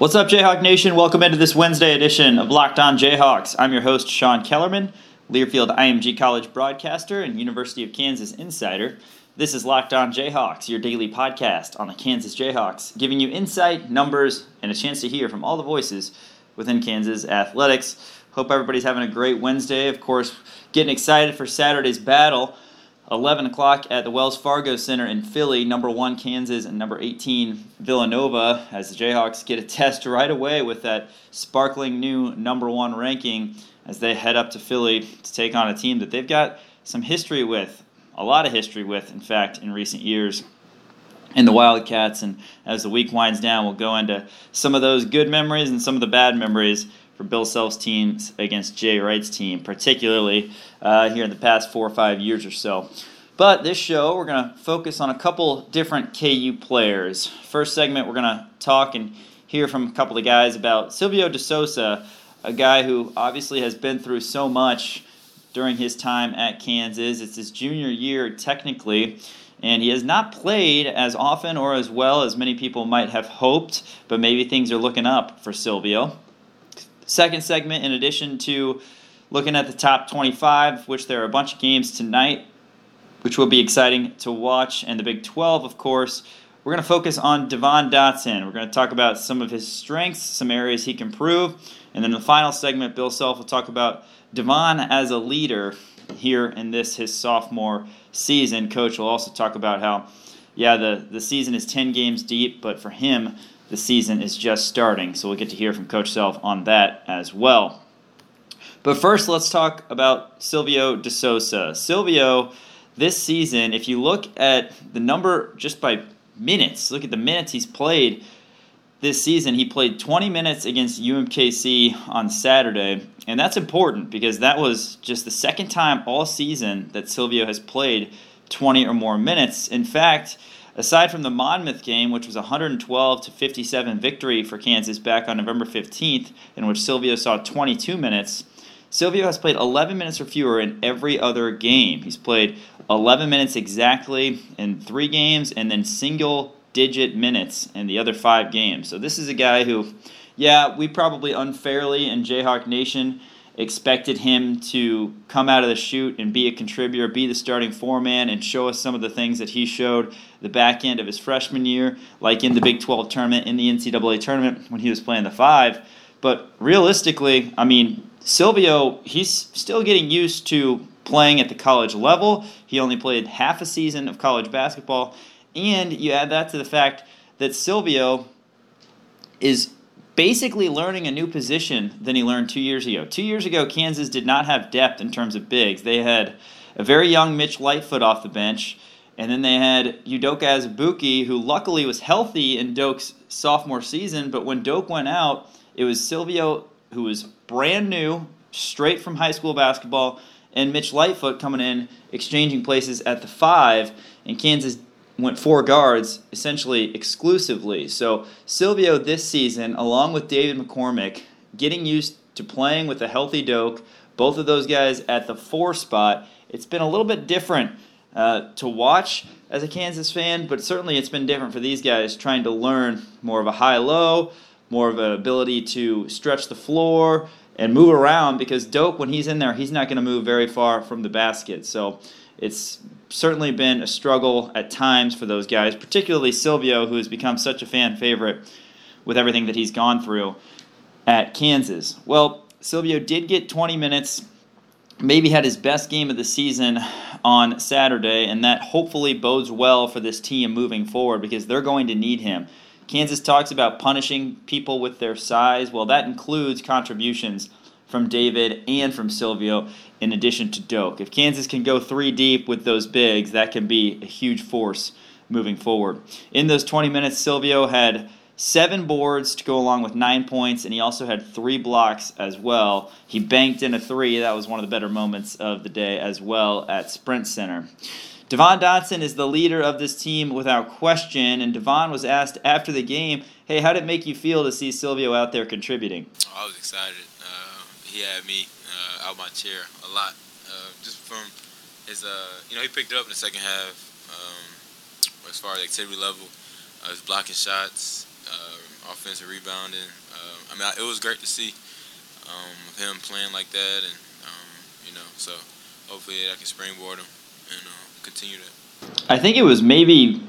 What's up, Jayhawk Nation? Welcome into this Wednesday edition of Locked On Jayhawks. I'm your host, Sean Kellerman, Learfield IMG College broadcaster and University of Kansas insider. This is Locked On Jayhawks, your daily podcast on the Kansas Jayhawks, giving you insight, numbers, and a chance to hear from all the voices within Kansas athletics. Hope everybody's having a great Wednesday. Of course, getting excited for Saturday's battle. 11 o'clock at the Wells Fargo Center in Philly, number one Kansas and number 18 Villanova, as the Jayhawks get a test right away with that sparkling new number one ranking as they head up to Philly to take on a team that they've got some history with, a lot of history with, in fact, in recent years. In the Wildcats, and as the week winds down, we'll go into some of those good memories and some of the bad memories for Bill Self's team against Jay Wright's team, particularly uh, here in the past four or five years or so. But this show, we're going to focus on a couple different KU players. First segment, we're going to talk and hear from a couple of guys about Silvio De Sousa, a guy who obviously has been through so much during his time at Kansas. It's his junior year, technically and he has not played as often or as well as many people might have hoped, but maybe things are looking up for Silvio. Second segment, in addition to looking at the top 25, which there are a bunch of games tonight, which will be exciting to watch, and the Big 12, of course. We're going to focus on Devon Dotson. We're going to talk about some of his strengths, some areas he can improve, and then the final segment, Bill Self will talk about Devon as a leader here in this his sophomore season. Coach will also talk about how, yeah, the, the season is 10 games deep, but for him, the season is just starting. So we'll get to hear from Coach Self on that as well. But first, let's talk about Silvio De Sousa. Silvio, this season, if you look at the number just by minutes, look at the minutes he's played this season. He played 20 minutes against UMKC on Saturday, and that's important because that was just the second time all season that Silvio has played 20 or more minutes. In fact, Aside from the Monmouth game, which was a 112 to 57 victory for Kansas back on November 15th, in which Silvio saw 22 minutes, Silvio has played 11 minutes or fewer in every other game. He's played 11 minutes exactly in three games, and then single digit minutes in the other five games. So this is a guy who, yeah, we probably unfairly in Jayhawk Nation expected him to come out of the chute and be a contributor, be the starting foreman, and show us some of the things that he showed the back end of his freshman year, like in the Big 12 tournament, in the NCAA tournament when he was playing the five. But realistically, I mean, Silvio, he's still getting used to playing at the college level. He only played half a season of college basketball. And you add that to the fact that Silvio is basically learning a new position than he learned two years ago. Two years ago, Kansas did not have depth in terms of bigs. They had a very young Mitch Lightfoot off the bench, and then they had Udoka Azubuike, who luckily was healthy in Doke's sophomore season, but when Doke went out, it was Silvio, who was brand new, straight from high school basketball, and Mitch Lightfoot coming in, exchanging places at the five, and Kansas went four guards essentially exclusively. So Silvio this season, along with David McCormick, getting used to playing with a healthy Doke, both of those guys at the four spot. It's been a little bit different uh, to watch as a Kansas fan, but certainly it's been different for these guys trying to learn more of a high low, more of an ability to stretch the floor and move around because Doke, when he's in there, he's not going to move very far from the basket. So it's certainly been a struggle at times for those guys, particularly Silvio, who has become such a fan favorite with everything that he's gone through at Kansas. Well, Silvio did get 20 minutes, maybe had his best game of the season on Saturday, and that hopefully bodes well for this team moving forward because they're going to need him. Kansas talks about punishing people with their size. Well, that includes contributions from David and from Silvio, in addition to Doke. If Kansas can go three deep with those bigs, that can be a huge force moving forward. In those 20 minutes, Silvio had seven boards to go along with nine points, and he also had three blocks as well. He banked in a three. That was one of the better moments of the day as well at Sprint Center. Devon Dotson is the leader of this team without question, and Devon was asked after the game, hey, how did it make you feel to see Silvio out there contributing? I was excited he had me uh, out my chair a lot, uh, just from his. Uh, you know, he picked it up in the second half. Um, as far as activity level, uh, his blocking shots, uh, offensive rebounding. Uh, I mean, I, it was great to see um, him playing like that, and um, you know, so hopefully I can springboard him and uh, continue that. I think it was maybe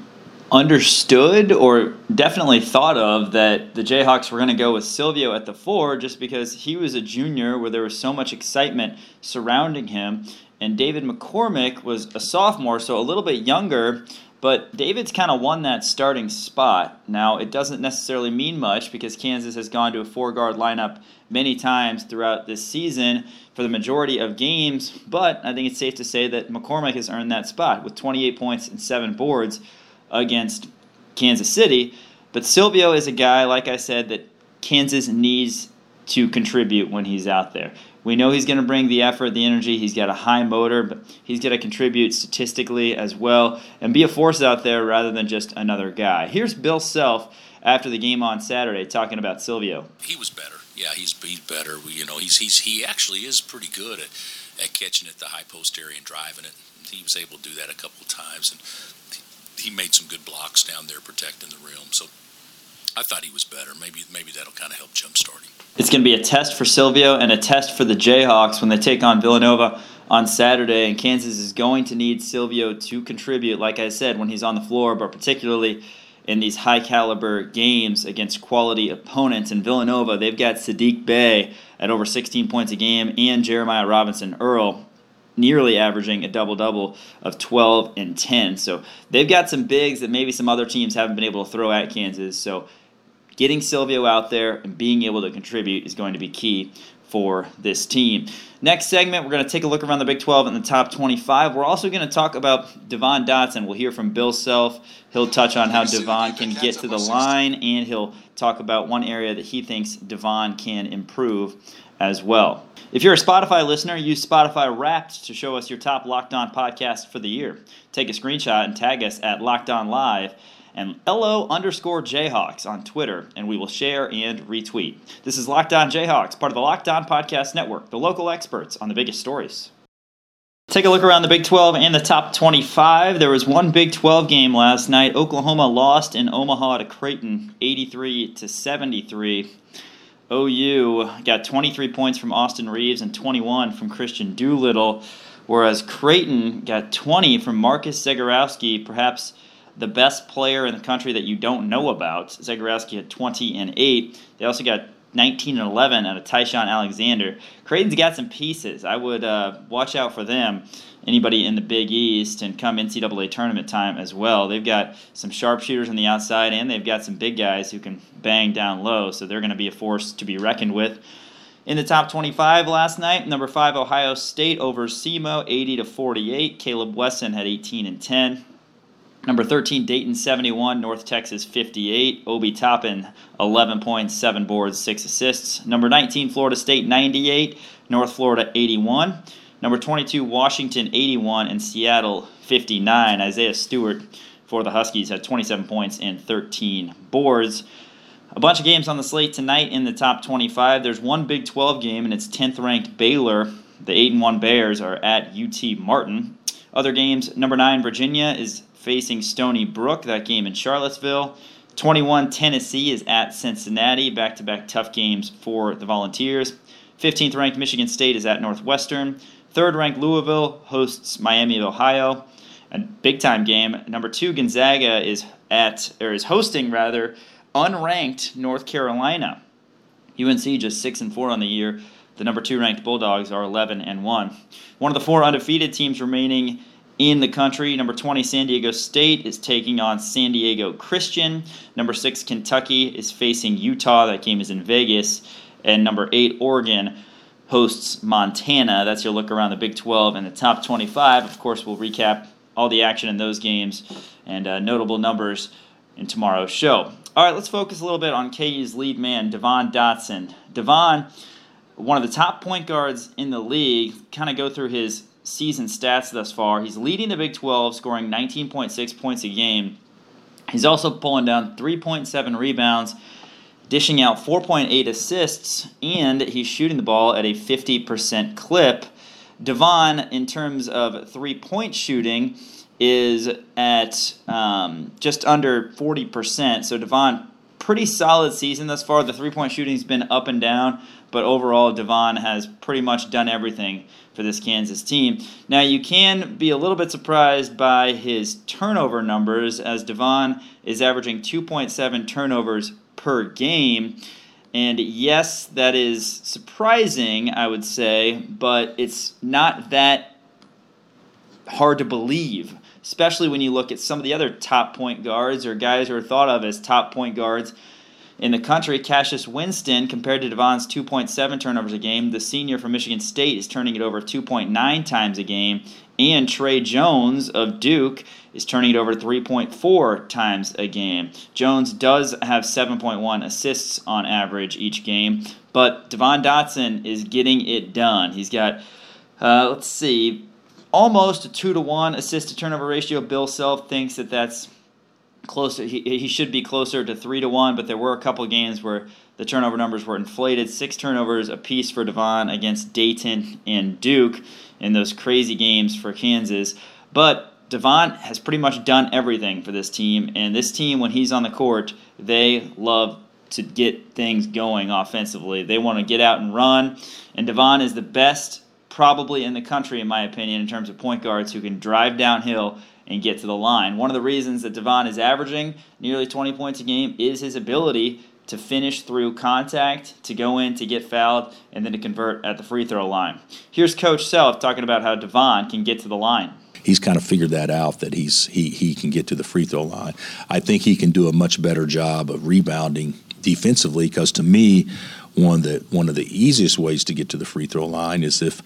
understood or definitely thought of that the Jayhawks were going to go with Silvio at the four just because he was a junior where there was so much excitement surrounding him. And David McCormick was a sophomore, so a little bit younger, but David's kind of won that starting spot. Now, it doesn't necessarily mean much because Kansas has gone to a four guard lineup many times throughout this season for the majority of games, but I think it's safe to say that McCormick has earned that spot with 28 points and seven boards against Kansas City. But Silvio is a guy, like I said, that Kansas needs to contribute when he's out there. We know he's going to bring the effort, the energy. He's got a high motor, but he's going to contribute statistically as well and be a force out there rather than just another guy. Here's Bill Self after the game on Saturday talking about Silvio. He was better. Yeah, he's he's better. You know, he's he's he actually is pretty good at, at catching it the high post area and driving it. He was able to do that a couple times, and he made some good blocks down there protecting the rim. So I thought he was better. Maybe maybe that'll kind of help jumpstart him. It's going to be a test for Silvio and a test for the Jayhawks when they take on Villanova on Saturday. And Kansas is going to need Silvio to contribute, like I said, when he's on the floor, but particularly in these high caliber games against quality opponents. In Villanova, they've got Sadiq Bey at over 16 points a game and Jeremiah Robinson Earl nearly averaging a double double of 12 and 10. So they've got some bigs that maybe some other teams haven't been able to throw at Kansas. So getting Silvio out there and being able to contribute is going to be key for this team. Next segment, we're going to take a look around the Big 12 and the top 25. We're also going to talk about Devon Dotson. We'll hear from Bill Self. He'll touch on how Devon can get to the line, and he'll talk about one area that he thinks Devon can improve as well. If you're a Spotify listener, use Spotify Wrapped to show us your top Locked On podcast for the year. Take a screenshot and tag us at Locked On Live and LO underscore Jayhawks on Twitter, and we will share and retweet. This is Locked On Jayhawks, part of the Locked On Podcast Network, the local experts on the biggest stories. Take a look around the Big 12 and the top 25. There was one Big 12 game last night. Oklahoma lost in Omaha to Creighton, 83 to 73. OU got 23 points from Austin Reaves and 21 from Kristian Doolittle, whereas Creighton got 20 from Marcus Zegarowski, perhaps the best player in the country that you don't know about. Zegarowski had 20 and 8. They also got 19 and 11 out of Ty-Shon Alexander. Creighton's got some pieces. I would uh, watch out for them. Anybody in the Big East and come NCAA tournament time as well. They've got some sharpshooters on the outside and they've got some big guys who can bang down low, so they're going to be a force to be reckoned with. In the top 25 last night, number 5 Ohio State over SEMO 80 to 48. Caleb Wesson had 18 and 10. Number 13, Dayton 71, North Texas 58. Obi Toppin 11 points, 7 boards, 6 assists. Number 19, Florida State 98, North Florida 81. Number 22, Washington 81, and Seattle 59. Isaiah Stewart for the Huskies had 27 points and 13 boards. A bunch of games on the slate tonight in the top 25. There's one Big 12 game, and it's 10th ranked Baylor. The 8 and 1 Bears are at UT Martin. Other games, number 9, Virginia is facing Stony Brook, that game in Charlottesville. 21 Tennessee is at Cincinnati, back to back tough games for the Volunteers. 15th ranked Michigan State is at Northwestern. Third ranked Louisville hosts Miami of Ohio. A big time game. Number two Gonzaga is at or is hosting rather unranked North Carolina. UNC just six and four on the year. The number two ranked Bulldogs are 11 and one. One of the four undefeated teams remaining in the country. Number 20, San Diego State is taking on San Diego Christian. Number 6, Kentucky is facing Utah. That game is in Vegas. And number 8, Oregon hosts Montana. That's your look around the Big 12 and the top 25. Of course, we'll recap all the action in those games and uh, notable numbers in tomorrow's show. All right, let's focus a little bit on KU's lead man, Devon Dotson. Devon, one of the top point guards in the league, kind of go through his season stats thus far. He's leading the Big 12, scoring 19.6 points a game. He's also pulling down 3.7 rebounds, dishing out 4.8 assists, and he's shooting the ball at a 50% clip. Devon, in terms of three point shooting, is at um, just under 40%. So Devon pretty solid season thus far. The three point shooting's been up and down, but overall, Devon has pretty much done everything for this Kansas team. Now, you can be a little bit surprised by his turnover numbers, as Devon is averaging 2.7 turnovers per game. And yes, that is surprising, I would say, but it's not that hard to believe, especially when you look at some of the other top point guards or guys who are thought of as top point guards in the country. Cassius Winston, compared to Devon's 2.7 turnovers a game, the senior from Michigan State is turning it over 2.9 times a game, and Tre Jones of Duke is turning it over 3.4 times a game. Jones does have 7.1 assists on average each game, but Devon Dotson is getting it done. He's got, uh, let's see, almost a 2 to 1 assist to turnover ratio. Bill Self thinks that that's closer. He, he should be closer to 3 to 1, but there were a couple games where the turnover numbers were inflated. Six turnovers apiece for Devon against Dayton and Duke in those crazy games for Kansas. But Devon has pretty much done everything for this team, and this team, when he's on the court, they love to get things going offensively. They want to get out and run, and Devon is the best probably in the country, in my opinion, in terms of point guards who can drive downhill and get to the line. One of the reasons that Devon is averaging nearly 20 points a game is his ability to finish through contact, to go in, to get fouled, and then to convert at the free throw line. Here's Coach Self talking about how Devon can get to the line he's kind of figured that out that he's he he can get to the free throw line. I think he can do a much better job of rebounding defensively because to me, one the one of the easiest ways to get to the free throw line is if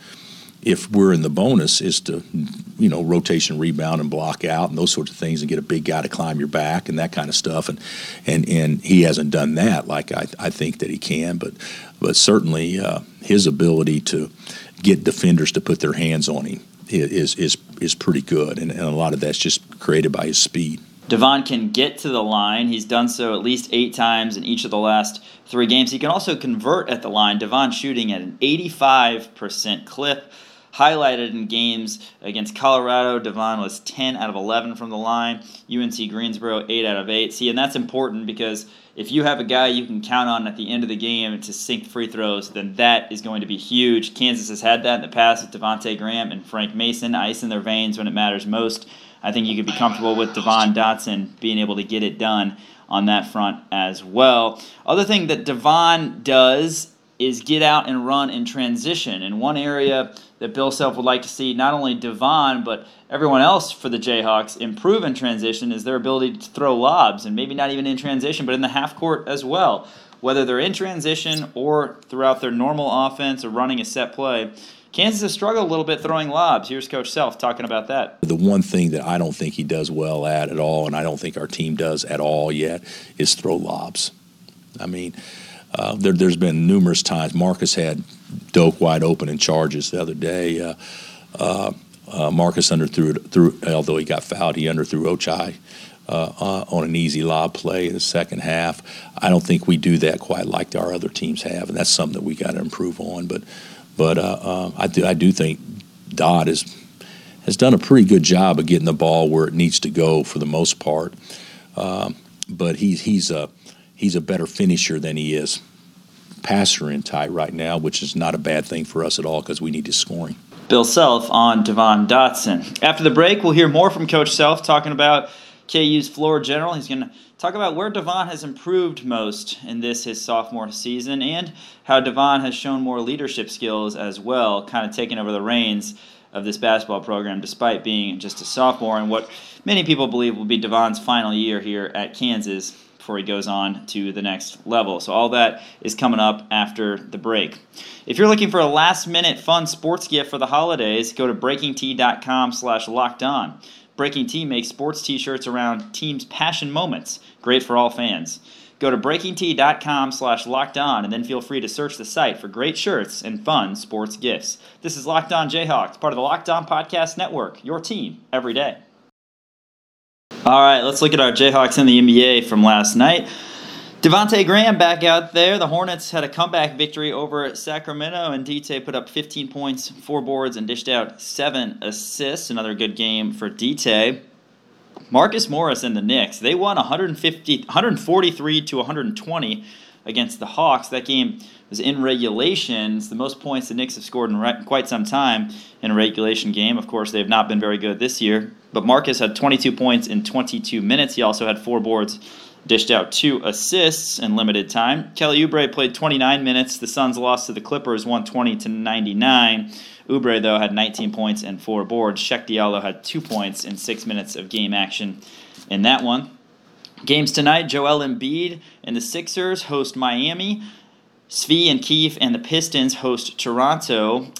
if we're in the bonus is to you know rotation rebound and block out and those sorts of things and get a big guy to climb your back and that kind of stuff and and and he hasn't done that like I, I think that he can but but certainly uh, his ability to get defenders to put their hands on him is is is pretty good, and, and a lot of that's just created by his speed. Devon can get to the line. He's done so at least eight times in each of the last three games. He can also convert at the line. Devon shooting at an 85% clip highlighted in games against Colorado. Devon was 10 out of 11 from the line. UNC Greensboro, 8 out of 8. See, and that's important because if you have a guy you can count on at the end of the game to sink free throws, then that is going to be huge. Kansas has had that in the past with Devonte Graham and Frank Mason, ice in their veins when it matters most. I think you could be comfortable with Devon Dotson being able to get it done on that front as well. Other thing that Devon does is get out and run in transition. And one area that Bill Self would like to see not only Devon, but everyone else for the Jayhawks improve in transition is their ability to throw lobs, and maybe not even in transition, but in the half court as well. Whether they're in transition or throughout their normal offense or running a set play, Kansas has struggled a little bit throwing lobs. Here's Coach Self talking about that. The one thing that I don't think he does well at at all, and I don't think our team does at all yet, is throw lobs. I mean, uh, there, has been numerous times Marcus had Doke wide open in charges the other day. Uh, uh, uh Marcus underthrew, threw, although he got fouled, he underthrew Ochai uh, uh, on an easy lob play in the second half. I don't think we do that quite like our other teams have, and that's something that we got to improve on. But but I do I do think Dodd is has done a pretty good job of getting the ball where it needs to go for the most part. but he's he's a he's a better finisher than he is passer in tight right now, which is not a bad thing for us at all because we need his scoring. Bill Self on Devon Dotson. After the break, we'll hear more from Coach Self talking about KU's floor general. He's going to talk about where Devon has improved most in this his sophomore season and how Devon has shown more leadership skills as well, kind of taking over the reins of this basketball program despite being just a sophomore and what many people believe will be Devon's final year here at Kansas before he goes on to the next level. So all that is coming up after the break. If you're looking for a last minute fun sports gift for the holidays, go to breakingtea.com slash locked on. Breaking Tea makes sports t-shirts around teams' passion moments. Great for all fans. Go to breakingtea.com slash locked on and then feel free to search the site for great shirts and fun sports gifts. This is Locked On Jayhawks, part of the Locked On Podcast Network, your team every day. All right, let's look at our Jayhawks in the NBA from last night. Devonte Graham back out there. The Hornets had a comeback victory over Sacramento, and Dite put up 15 points, four boards, and dished out seven assists. Another good game for Dite. Marcus Morris and the Knicks, they won 150, 143 to 120 against the Hawks. That game was in regulation. It's the most points the Knicks have scored in re- quite some time in a regulation game. Of course, they have not been very good this year. But Marcus had 22 points in 22 minutes. He also had four boards, dished out two assists in limited time. Kelly Oubre played 29 minutes. The Suns lost to the Clippers 120 to 99. Oubre, though, had 19 points and four boards. Cheick Diallo had two points in six minutes of game action in that one. Games tonight Joel Embiid and the Sixers host Miami. Svi and Keefe and the Pistons host Toronto.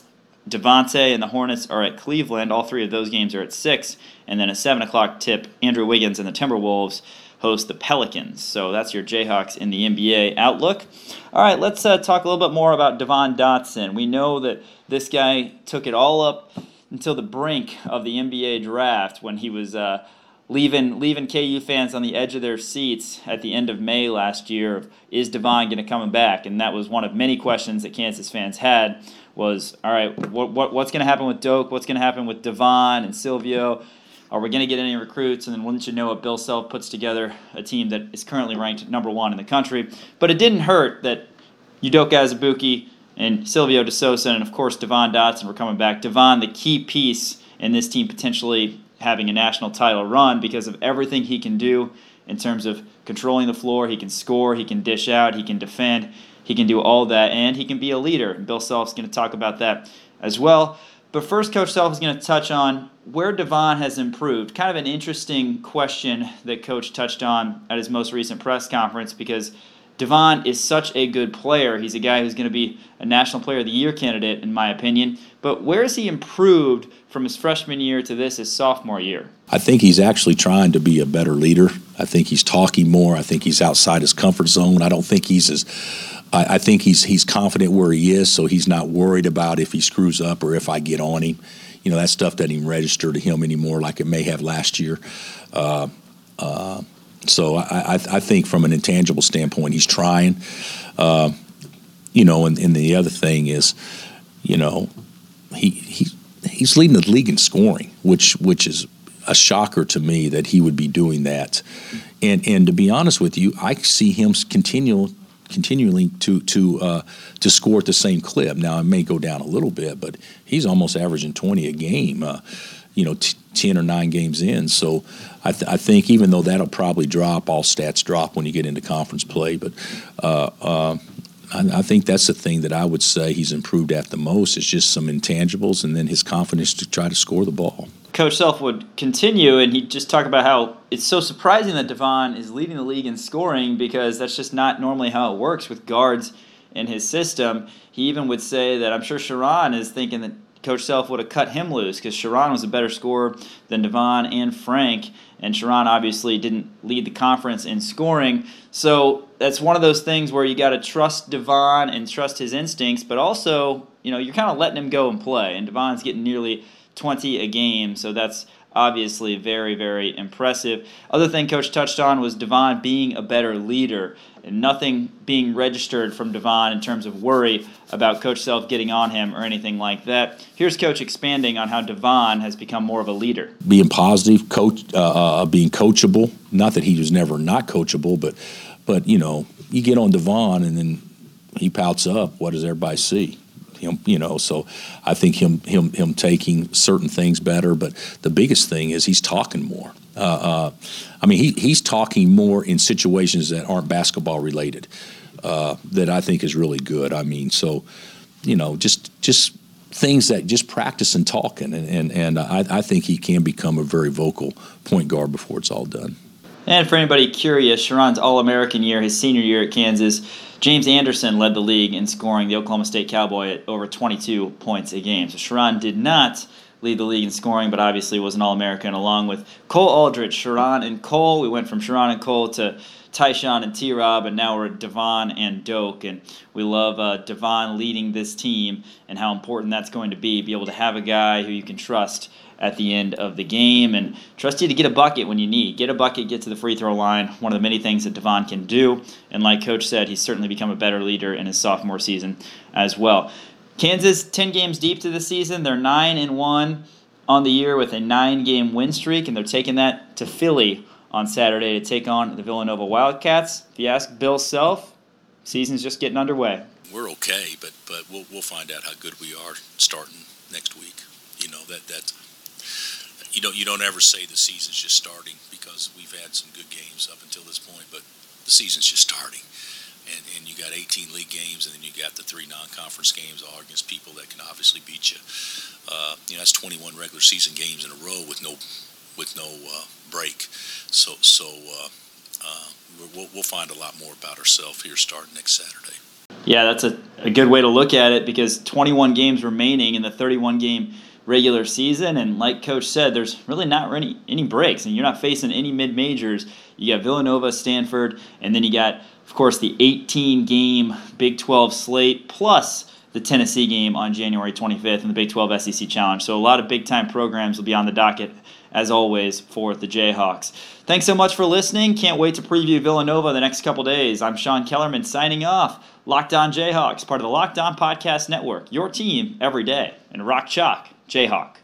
Devonte and the Hornets are at Cleveland. All three of those games are at 6. And then a 7 o'clock tip Andrew Wiggins and the Timberwolves host the Pelicans. So that's your Jayhawks in the NBA outlook. All right, let's uh, talk a little bit more about Devon Dotson. We know that this guy took it all up until the brink of the NBA draft when he was uh, leaving leaving KU fans on the edge of their seats at the end of May last year. Of, is Devon going to come back? And that was one of many questions that Kansas fans had. Was all right. What, what what's going to happen with Doke? What's going to happen with Devon and Silvio? Are we going to get any recruits? And then wouldn't you know it, Bill Self puts together a team that is currently ranked number one in the country. But it didn't hurt that Udoka Azubuike and Silvio De Sousa and of course Devon Dotson were coming back. Devon, the key piece in this team potentially having a national title run because of everything he can do in terms of controlling the floor. He can score, he can dish out, he can defend, he can do all that, and he can be a leader. Bill Self's going to talk about that as well. But first, Coach Self is going to touch on where Devon has improved. Kind of an interesting question that Coach touched on at his most recent press conference because Devon is such a good player. He's a guy who's going to be a National Player of the Year candidate, in my opinion. But where has he improved from his freshman year to this his sophomore year? I think he's actually trying to be a better leader. I think he's talking more. I think he's outside his comfort zone. I don't think he's as I, think he's he's confident where he is, so he's not worried about if he screws up or if I get on him. You know, that stuff doesn't even register to him anymore like it may have last year. Uh, uh, so I, I, I, think from an intangible standpoint, he's trying. Uh, you know, and, and the other thing is, you know, he he he's leading the league in scoring, which which is a shocker to me that he would be doing that. And and to be honest with you, I see him continual continually to to uh, to score at the same clip. Now it may go down a little bit, but he's almost averaging twenty a game. Uh, you know, t- ten or nine games in. So I, th- I, think even though that'll probably drop, all stats drop when you get into conference play. But uh, uh I, I, think that's the thing that I would say he's improved at the most is just some intangibles and then his confidence to try to score the ball. Coach Self would continue, and he'd just talk about how it's so surprising that Devon is leading the league in scoring because that's just not normally how it works with guards in his system. He even would say that I'm sure Sherron is thinking that Coach Self would have cut him loose because Sherron was a better scorer than Devon and Frank, and Sherron obviously didn't lead the conference in scoring. So that's one of those things where you got to trust Devon and trust his instincts, but also, you know, you're kind of letting him go and play. And Devon's getting nearly 20 a game, so that's obviously very, very impressive. Other thing Coach touched on was Devon being a better leader and nothing being registered from Devon in terms of worry about Coach Self getting on him or anything like that. Here's Coach expanding on how Devon has become more of a leader. Being positive, coach, uh, uh, being coachable. Not that he was never not coachable, but but you know, you get on Devon and then he pouts up. What does everybody see? Him, you know. So I think him him him taking certain things better, but the biggest thing is he's talking more. Uh, uh, I mean, he he's talking more in situations that aren't basketball related. Uh, that I think is really good. I mean, so you know, just just things that just practice and talking, and and, and I, I think he can become a very vocal point guard before it's all done. And for anybody curious, Sherron's All American year, his senior year at Kansas, James Anderson led the league in scoring the Oklahoma State Cowboy at over 22 points a game. So Sherron did not lead the league in scoring, but obviously was an All American along with Cole Aldrich, Sherron, and Cole. We went from Sherron and Cole to Tyshawn and T Rob, and now we're at Devon and Doke. And we love uh, Devon leading this team and how important that's going to be. Be able to have a guy who you can trust at the end of the game and trust you to get a bucket when you need. Get a bucket, get to the free throw line. One of the many things that Devon can do. And like Coach said, he's certainly become a better leader in his sophomore season as well. Kansas, 10 games deep to the season. They're 9 and 1 on the year with a nine game win streak, and they're taking that to Philly on Saturday to take on the Villanova Wildcats. If you ask Bill Self, season's just getting underway. We're okay, but but we'll we'll find out how good we are starting next week. You know that that you don't you don't ever say the season's just starting because we've had some good games up until this point, but the season's just starting. And, and you got 18 league games, and then you got the three non-conference games, all against people that can obviously beat you. Uh, you know, that's 21 regular season games in a row with no with no uh, break. So so uh, uh, we'll, we'll find a lot more about ourselves here starting next Saturday. Yeah, that's a, a good way to look at it because 21 games remaining in the 31 game regular season. And like Coach said, there's really not any, any breaks, and you're not facing any mid majors. You got Villanova, Stanford, and then you got, of course, the 18 game Big 12 slate plus the Tennessee game on January 25th and the Big 12 SEC Challenge. So a lot of big time programs will be on the docket as always for the Jayhawks. Thanks so much for listening. Can't wait to preview Villanova the next couple days. I'm Sean Kellerman signing off. Locked On Jayhawks, part of the Locked On Podcast Network. Your team every day. And rock chalk, Jayhawk.